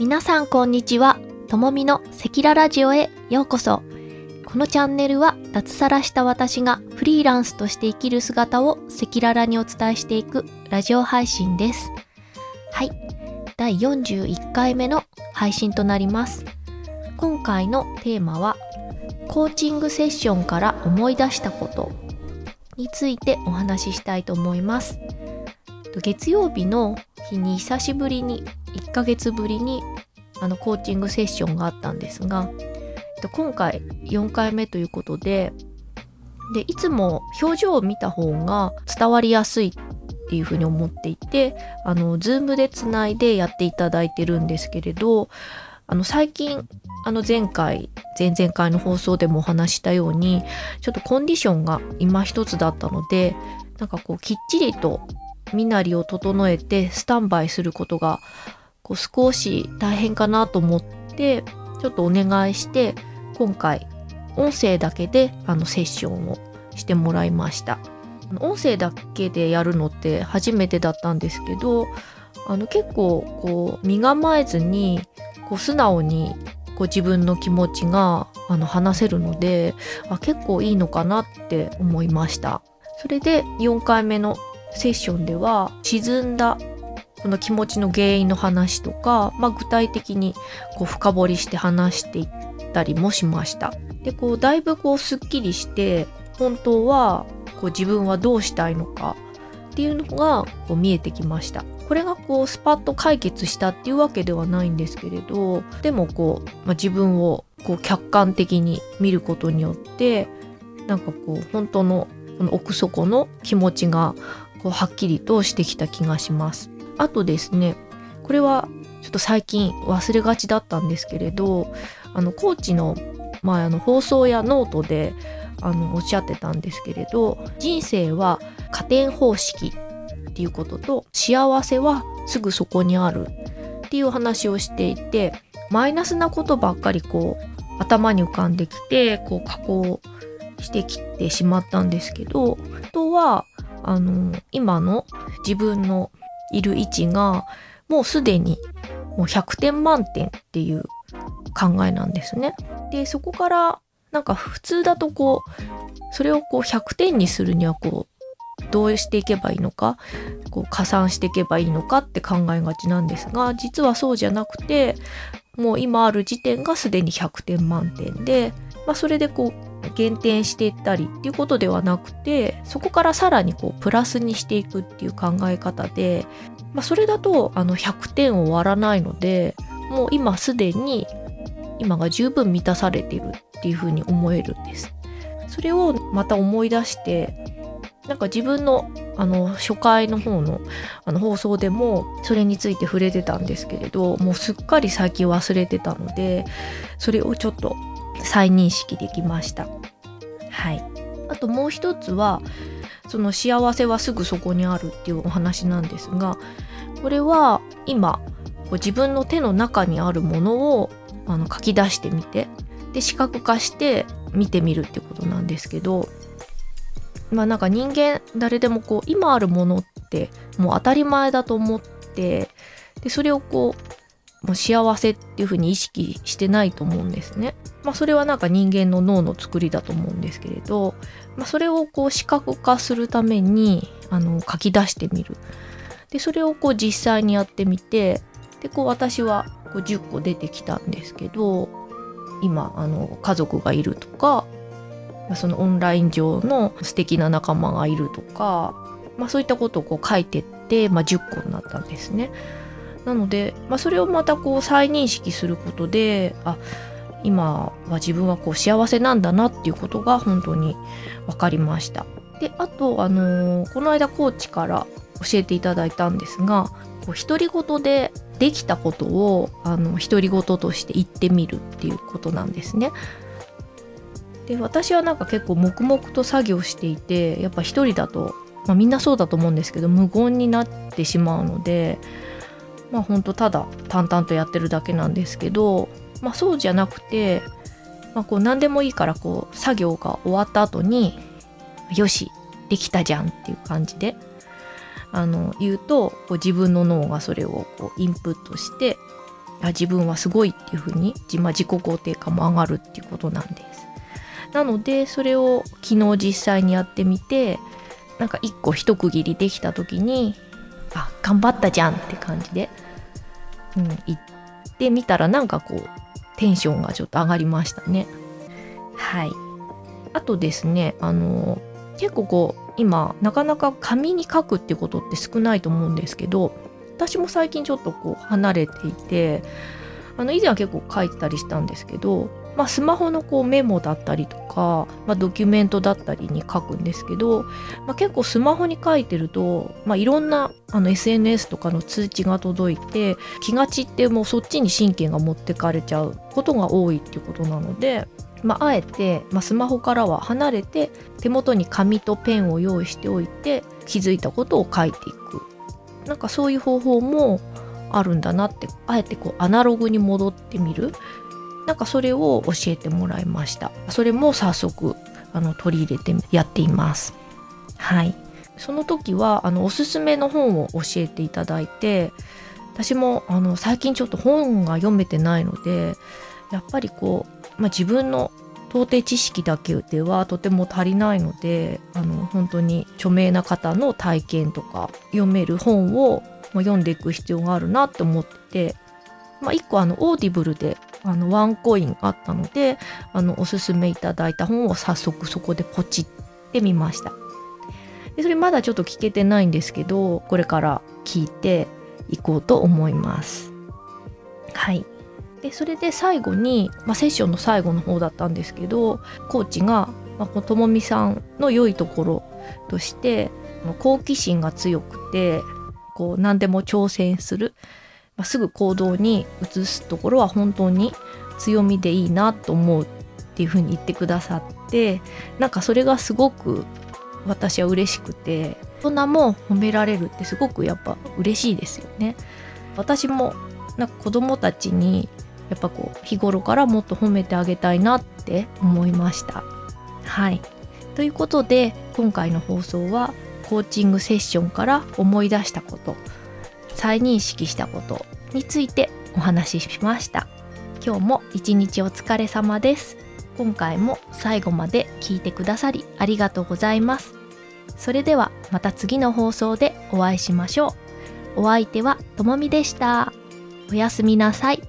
皆さんこんにちは。ともみのセキララジオへようこそ。このチャンネルは脱サラした私がフリーランスとして生きる姿をセキララにお伝えしていくラジオ配信です。はい。第41回目の配信となります。今回のテーマはコーチングセッションから思い出したことについてお話ししたいと思います。月曜日の日に久しぶりに1ヶ月ぶりにあのコーチングセッションがあったんですが今回4回目ということででいつも表情を見た方が伝わりやすいっていうふうに思っていてあの Zoom でつないでやっていただいてるんですけれどあの最近あの前回前々回の放送でもお話したようにちょっとコンディションが今一つだったのでなんかこうきっちりと身なりを整えてスタンバイすることがこう少し大変かなと思ってちょっとお願いして今回音声だけであのセッションをしてもらいました。音声だけでやるのって初めてだったんですけどあの結構こう身構えずにこう素直にこう自分の気持ちがあの話せるのであ結構いいのかなって思いました。それで4回目のセッションでは沈んだこの気持ちの原因の話とか、まあ、具体的にこう深掘りして話していったりもしました。でこうだいぶこうすっきりして本当はこう自分はどうしたいのかっていうのがこう見えてきました。これがこうスパッと解決したっていうわけではないんですけれどでもこう、まあ、自分をこう客観的に見ることによってなんかこう本当のこの奥底の気持ちがこうはっきりとしてきた気がします。あとですねこれはちょっと最近忘れがちだったんですけれどあのコーチの,、まあ、あの放送やノートであのおっしゃってたんですけれど人生は加点方式っていうことと幸せはすぐそこにあるっていう話をしていてマイナスなことばっかりこう頭に浮かんできてこう加工してきてしまったんですけどあとはあの今の自分のいる位置がもうすでにもう100点満点っていう考えなんですね。でそこからなんか普通だとこうそれをこう100点にするにはこうどうしていけばいいのかこう加算していけばいいのかって考えがちなんですが実はそうじゃなくてもう今ある時点がすでに100点満点で、まあ、それでこう減点していったりっていうことではなくてそこからさらにこうプラスにしていくっていう考え方で、まあ、それだとあの100点を割らないのでもう今すでに今が十分満たされているっていうふうに思えるんです。それをまた思い出してなんか自分のあの初回の方のあの放送でもそれについて触れてたんですけれどもうすっかり最近忘れてたのでそれをちょっと再認識できました。はい、あともう一つはその幸せはすぐそこにあるっていうお話なんですがこれは今こう自分の手の中にあるものをあの書き出してみてで視覚化して見てみるってことなんですけどまあなんか人間誰でもこう今あるものってもう当たり前だと思ってでそれをこうもう幸せっていうふうに意識してないと思うんですね。まあそれはなんか人間の脳の作りだと思うんですけれど、まあ、それをこう視覚化するためにあの書き出してみる。でそれをこう実際にやってみてでこう私はこう10個出てきたんですけど今あの家族がいるとかそのオンライン上の素敵な仲間がいるとか、まあ、そういったことをこう書いてって、まあ、10個になったんですね。なので、まあ、それをまたこう再認識することであ今は自分はこう幸せなんだなっていうことが本当に分かりました。であと、あのーこの間コーチから教えていただいたんですがこう独り言でできたことをあの独り言として言ってみるっていうことなんですね。で私はなんか結構黙々と作業していてやっぱ一人だと、まあ、みんなそうだと思うんですけど無言になってしまうのでまあほんとただ淡々とやってるだけなんですけど、まあ、そうじゃなくて、まあ、こう何でもいいからこう作業が終わった後に「よしできたじゃん」っていう感じであの言うとこう自分の脳がそれをこうインプットしてあ自分はすごいっていうふうに自,、まあ、自己肯定感も上がるっていうことなんです。なのでそれを昨日実際にやってみてなんか一個一区切りできた時にあ頑張ったじゃんって感じで、うん、行ってみたらなんかこうテンションがちょっと上がりましたね。はいあとですねあの結構こう今なかなか紙に書くってことって少ないと思うんですけど私も最近ちょっとこう離れていてあの以前は結構書いてたりしたんですけど、まあ、スマホのこうメモだったりとか、まあ、ドキュメントだったりに書くんですけど、まあ、結構スマホに書いてると、まあ、いろんなあの SNS とかの通知が届いて気が散ってもうそっちに神経が持ってかれちゃうことが多いっていうことなので。まあ、えて、まあ、スマホからは離れて手元に紙とペンを用意しておいて気づいたことを書いていくなんかそういう方法もあるんだなってあえてこうアナログに戻ってみるなんかそれを教えてもらいました。それも早速あの取り入れてやっています。はい。その時はあのおすすめの本を教えていただいて私もあの最近ちょっと本が読めてないのでやっぱりこう、まあ、自分の到底知識だけではとても足りないのであの本当に著名な方の体験とか読める本を読んでいく必要があるなって思って、まあ、1個あの Audible であのワンコインあったのであのおすすめいただいた本を早速そこでポチってみました。でそれまだちょっと聞けてないんですけどこれから聞いていこうと思います。はい。でそれで最後に、まあ、セッションの最後の方だったんですけどコーチが、まあ、ともみさんの良いところとして好奇心が強くてこう何でも挑戦する、まあ、すぐ行動に移すところは本当に強みでいいなと思うっていうふうに言ってくださってなんかそれがすごく私は嬉しくて大人も褒められるってすごくやっぱ嬉しいですよね。私もなんか子供たちにやっぱこう日頃からもっと褒めてあげたいなって思いました。はいということで今回の放送はコーチングセッションから思い出したこと再認識したことについてお話ししました。今日も一日お疲れ様です。今回も最後まで聞いてくださりありがとうございます。それではまた次の放送でお会いしましょう。お相手はともみでした。おやすみなさい。